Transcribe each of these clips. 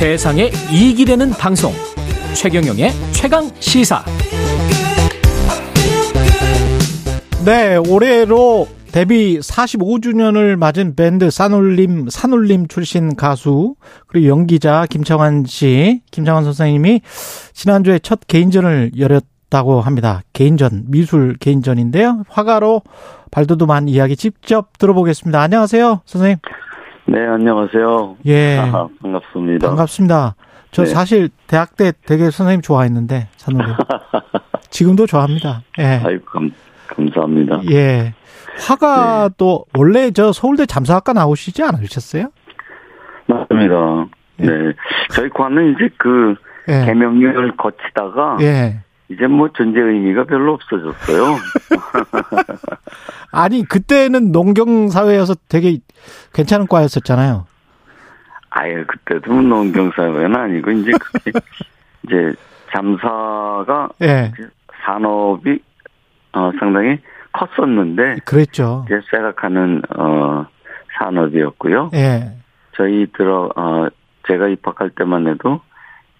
세상에 이익이 되는 방송 최경영의 최강 시사 네, 올해로 데뷔 45주년을 맞은 밴드 산울림, 산울림 출신 가수, 그리고 연기자 김창완 씨, 김창완 선생님이 지난주에 첫 개인전을 열었다고 합니다. 개인전, 미술 개인전인데요. 화가로 발돋움한 이야기 직접 들어보겠습니다. 안녕하세요, 선생님. 네, 안녕하세요. 예. 아, 반갑습니다. 반갑습니다. 저 네. 사실 대학 때 되게 선생님 좋아했는데, 산울림. 지금도 좋아합니다. 예. 아이고, 감, 감사합니다. 예. 화가도 원래 저 서울대 잠수학과 나오시지 않으셨어요? 맞습니다. 예. 네. 저희 과는 이제 그, 예. 개명을 거치다가, 예. 이제 뭐 존재 의미가 별로 없어졌어요. 아니 그때는 농경 사회여서 되게 괜찮은 과였었잖아요. 아예 그때도 농경 사회는 아니고, 이제 이제 잠사가 예. 산업이, 어, 상당히 컸었는데, 그랬죠. 이제 생각하는, 어, 산업이었고요. 예. 저희 들어 어 제가 입학할 때만 해도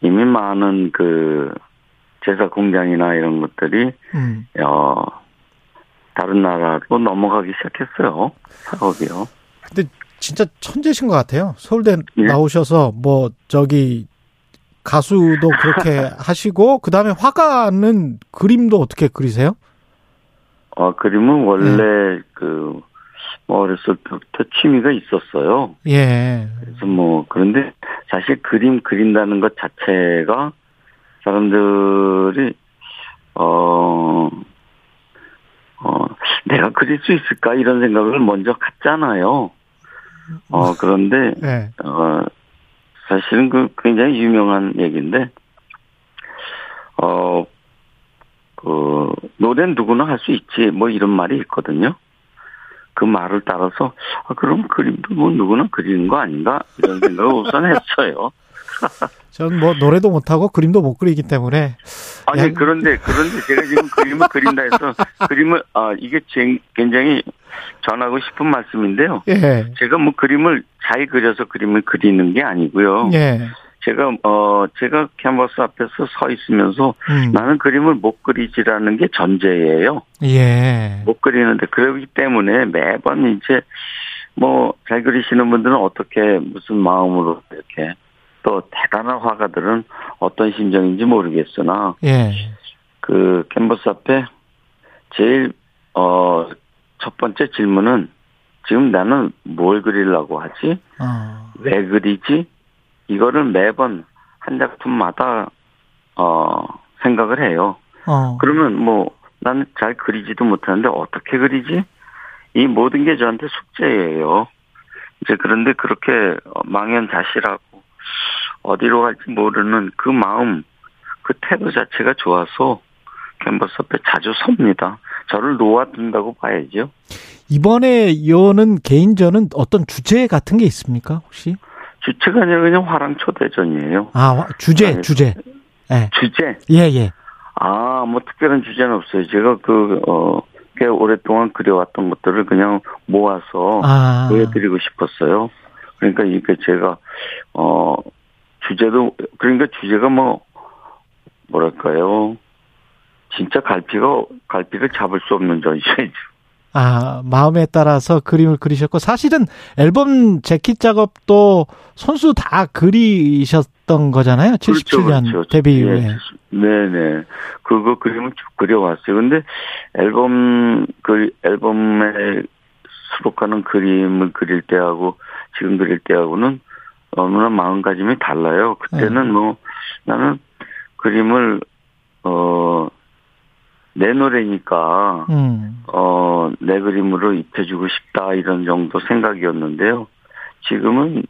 이미 많은 그 제사 공장이나 이런 것들이 음. 어 다른 나라로 넘어가기 시작했어요 사업이요. 근데 진짜 천재신 것 같아요. 서울대 예. 나오셔서 뭐 저기 가수도 그렇게 하시고 그 다음에 화가는 그림도 어떻게 그리세요? 어 그림은 원래 네. 그뭐 어렸을 때부터 취미가 있었어요. 예. 그래서 뭐 그런데 사실 그림 그린다는 것 자체가 사람들이 어, 어, 내가 그릴 수 있을까 이런 생각을 먼저 갖잖아요. 어, 그런데, 예. 어, 사실은 그 굉장히 유명한 얘기인데, 어, 그, 노래는 누구나 할 수 있지, 뭐 이런 말이 있거든요. 그 말을 따라서, 아, 그럼 그림도 뭐 누구나 그리는 거 아닌가? 이런 생각을 우선 했어요. 전뭐 노래도 못하고 그림도 못 그리기 때문에 아니 야, 그런데 그런데 제가 지금 그림을 그린다 해서 그림을 아 이게 제- 굉장히 전하고 싶은 말씀인데요. 예. 제가 뭐 그림을 잘 그려서 그림을 그리는 게 아니고요. 예. 제가 어 제가 캔버스 앞에서 서 있으면서 음. 나는 그림을 못 그리지라는 게 전제예요. 예. 못 그리는데 그러기 때문에 매번 이제 뭐 잘 그리시는 분들은 어떻게 무슨 마음으로 이렇게 또 대단한 화가들은 어떤 심정인지 모르겠으나 예. 그 캔버스 앞에 제일 어 첫 번째 질문은 지금 나는 뭘 그리려고 하지? 어. 왜 그리지? 이거를 매번 한 작품마다 어 생각을 해요. 어. 그러면 뭐 나는 잘 그리지도 못하는데 어떻게 그리지? 이 모든 게 저한테 숙제예요. 이제 그런데 그렇게 어, 망연자실하고 어디로 갈지 모르는 그 마음, 그 태도 자체가 좋아서 캔버스 앞에 자주 섭니다. 저를 놓아둔다고 봐야죠. 이번에 여는 개인전은 어떤 주제 같은 게 있습니까, 혹시? 주체가 아니라 그냥 화랑 초대전이에요. 아, 화- 주제, 아니, 주제. 예. 주제? 예, 예. 아, 뭐 특별한 주제는 없어요. 제가 그, 어, 꽤 오랫동안 그려왔던 것들을 그냥 모아서 아. 보여드리고 싶었어요. 그러니까 이게 제가, 어, 주제도, 그러니까 주제가 뭐, 뭐랄까요. 진짜 갈피가, 갈피를 잡을 수 없는 전시회죠. 아, 마음에 따라서 그림을 그리셨고, 사실은 앨범 재킷 작업도 손수 다 그리셨던 거잖아요. 77년 데뷔 이후에. 예, 네네. 그거 그림을 쭉 그려왔어요. 근데 앨범, 그, 앨범에 수록하는 그림을 그릴 때하고 지금 그릴 때하고는 어느나 마음가짐이 달라요. 그때는 네. 뭐 나는 그림을, 어, 내 노래니까, 음. 어, 내 그림으로 입혀주고 싶다, 이런 정도 생각이었는데요. 지금은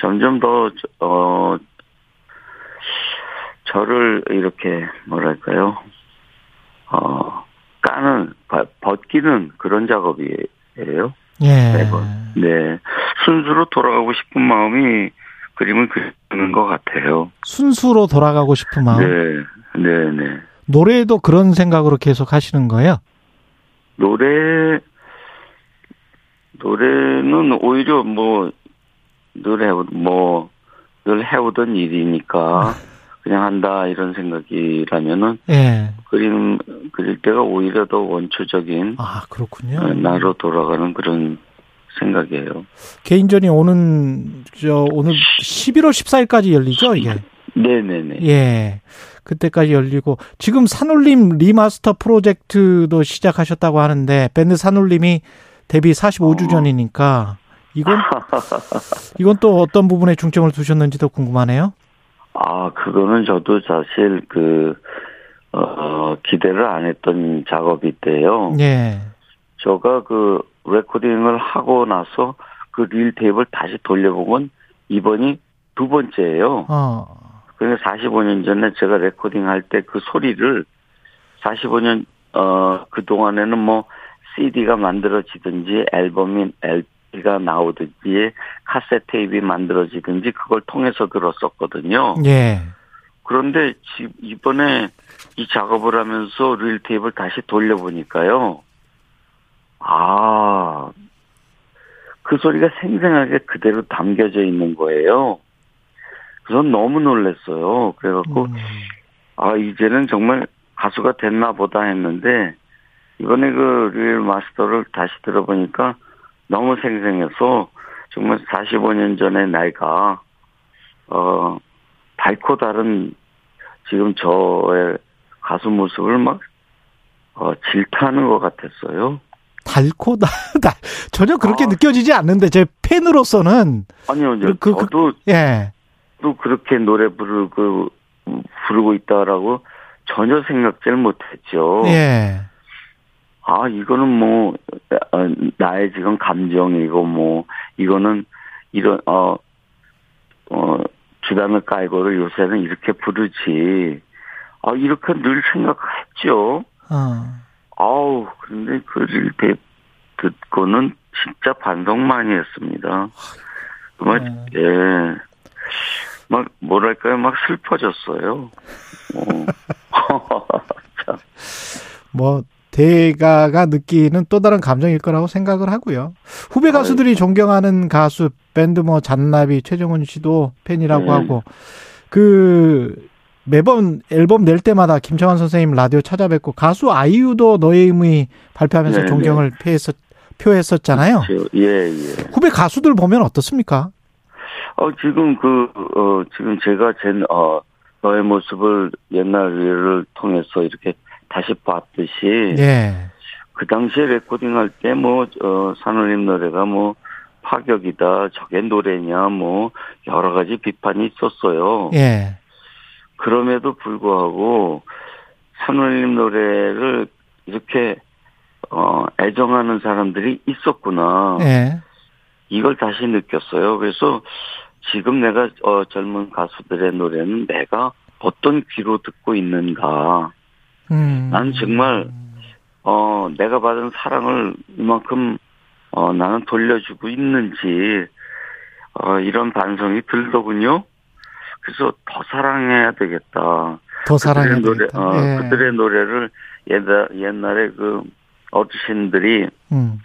점점 더, 어, 저를 이렇게, 뭐랄까요, 어, 까는, 버- 벗기는 그런 작업이에요. 예. 매번. 네. 순수로 돌아가고 싶은 마음이 그림을 그리는 것 같아요. 순수로 돌아가고 싶은 마음. 네. 네, 네. 노래도 그런 생각으로 계속 하시는 거예요? 노래, 노래는 오히려 뭐, 노래, 뭐, 해오던 일이니까 그냥 한다 이런 생각이라면은 예. 그림 그릴 때가 오히려 더 원초적인 아, 그렇군요. 어, 나로 돌아가는 그런 생각이에요. 개인전이 오는 저 오늘 11월 14일까지 열리죠, 이게. 네 네 네. 예. 그때까지 열리고 지금 산울림 리마스터 프로젝트도 시작하셨다고 하는데 밴드 산울림이 데뷔 45주년이니까 이건 이건 또 어떤 부분에 중점을 두셨는지도 궁금하네요. 아 그거는 저도 사실 그 어, 기대를 안 했던 작업인데요. 예. 제가 그 레코딩을 하고 나서 그 릴 테이프를 다시 돌려본 건 이번이 두 번째예요. 어. 그러니까 45년 전에 제가 레코딩 할 때 그 소리를 45년 어 그 동안에는 뭐 CD가 만들어지든지 앨범인 LP가 나오든지 카세트 테이프가 만들어지든지 그걸 통해서 들었었거든요. 예. 그런데 지- 이번에 이 작업을 하면서 릴 테이프를 다시 돌려보니까요. 아, 그 소리가 생생하게 그대로 담겨져 있는 거예요. 그래서 너무 놀랐어요. 그래갖고, 음. 아, 이제는 정말 가수가 됐나 보다 했는데, 이번에 그 릴 마스터를 다시 들어보니까 너무 생생해서 정말 45년 전의 나이가, 어, 밝고 다른 지금 저의 가수 모습을 막, 어, 질타하는 것 같았어요. 달고 다 전혀 그렇게 아. 느껴지지 않는데 제 팬으로서는 아니요, 이제 그- 그- 저도 예. 또 그렇게 노래 부르고, 부르고 있다라고 전혀 생각지를 못했죠. 예. 아, 이거는 뭐, 어, 나의 지금 감정이고, 뭐, 이거는, 이런, 어, 어, 주단을 깔고를 요새는 이렇게 부르지. 아, 이렇게 늘 생각했죠. 어. 아우, 근데 그를 대- 듣고는 진짜 반성 많이 했습니다. 막, 네. 예. 막, 뭐랄까요, 막 슬퍼졌어요. 어. 참. 뭐 대가가 느끼는 또 다른 감정일 거라고 생각을 하고요. 후배 가수들이 존경하는 가수 밴드 뭐 잔나비 최정훈 씨도 팬이라고 네. 하고 그 매번 앨범 낼 때마다 김창완 선생님 라디오 찾아뵙고 가수 아이유도 너의 의미 발표하면서 네, 존경을 표했었 표했었잖아요. 그렇죠. 예, 예. 후배 가수들 보면 어떻습니까? 어, 지금 그, 어, 지금 제가 제, 어, 너의 모습을 옛날을 통해서 이렇게 다시 봤듯이, 예. 그 당시에 레코딩 할 때 뭐, 어, 산울림 노래가 뭐, 파격이다, 저게 노래냐, 뭐, 여러 가지 비판이 있었어요. 예. 그럼에도 불구하고, 산울림 노래를 이렇게, 어, 애정하는 사람들이 있었구나. 예. 이걸 다시 느꼈어요. 그래서 지금 내가 어, 젊은 가수들의 노래는 내가 어떤 귀로 듣고 있는가. 음. 난 정말 어 내가 받은 사랑을 이만큼 어 나는 돌려주고 있는지 어 이런 반성이 들더군요. 그래서 더 사랑해야 되겠다. 더 사랑해야 그들의 노래, 되겠다. 어, 예. 그들의 노래를 옛날 옛날에 그 어르신들이 음.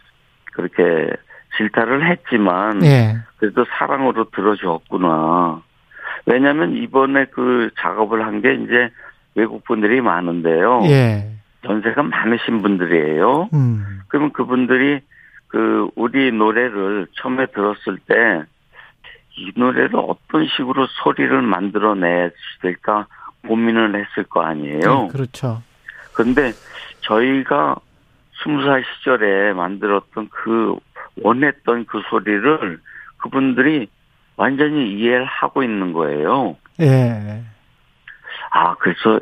그렇게 질타를 했지만 예. 그래도 사랑으로 들어줬구나. 왜냐하면 이번에 그 작업을 한 게 이제 외국 분들이 많은데요. 예. 연세가 많으신 분들이에요. 음. 그러면 그분들이 그 우리 노래를 처음에 들었을 때 이 노래를 어떤 식으로 소리를 만들어냈을까 고민을 했을 거 아니에요. 예, 그렇죠. 근데 저희가 스무 살 시절에 만들었던 그 원했던 그 소리를 그분들이 완전히 이해를 하고 있는 거예요. 예. 아, 그래서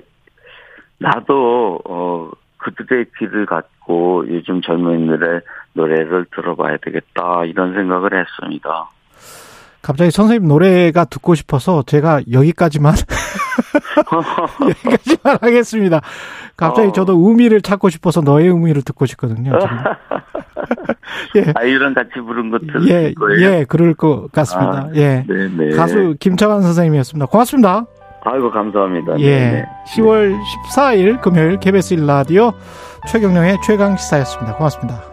나도 어 그들의 귀를 갖고 요즘 젊은이들의 노래를 들어봐야 되겠다 이런 생각을 했습니다. 갑자기 선생님 노래가 듣고 싶어서 제가 여기까지만 여기까지만 하겠습니다. 갑자기 어. 저도 의미를 찾고 싶어서 너의 의미를 듣고 싶거든요. 예. 아이랑 같이 부른 거 들을 예, 거예요. 예, 그럴 것 같습니다. 아, 예. 네네. 가수 김창완 선생님이었습니다. 고맙습니다. 아이고 감사합니다. 예. 네네. 10월 14일 금요일 KBS 1라디오 최경령의 최강 시사였습니다. 고맙습니다.